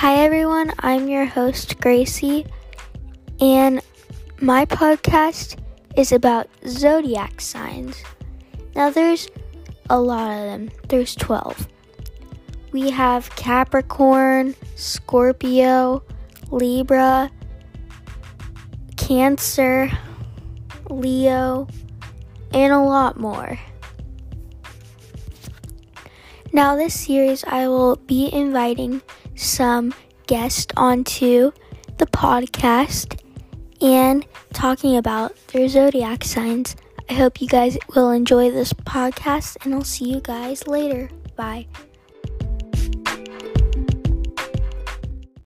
Hi, everyone. I'm your host, Gracie, and my podcast is about zodiac signs. Now, there's a lot of them, there's 12. We have Capricorn, Scorpio, Libra, Cancer, Leo, and a lot more. Now, this series, I will be inviting some guests onto the podcast and talking about their zodiac signs. I hope you guys will enjoy this podcast, and I'll see you guys later. Bye.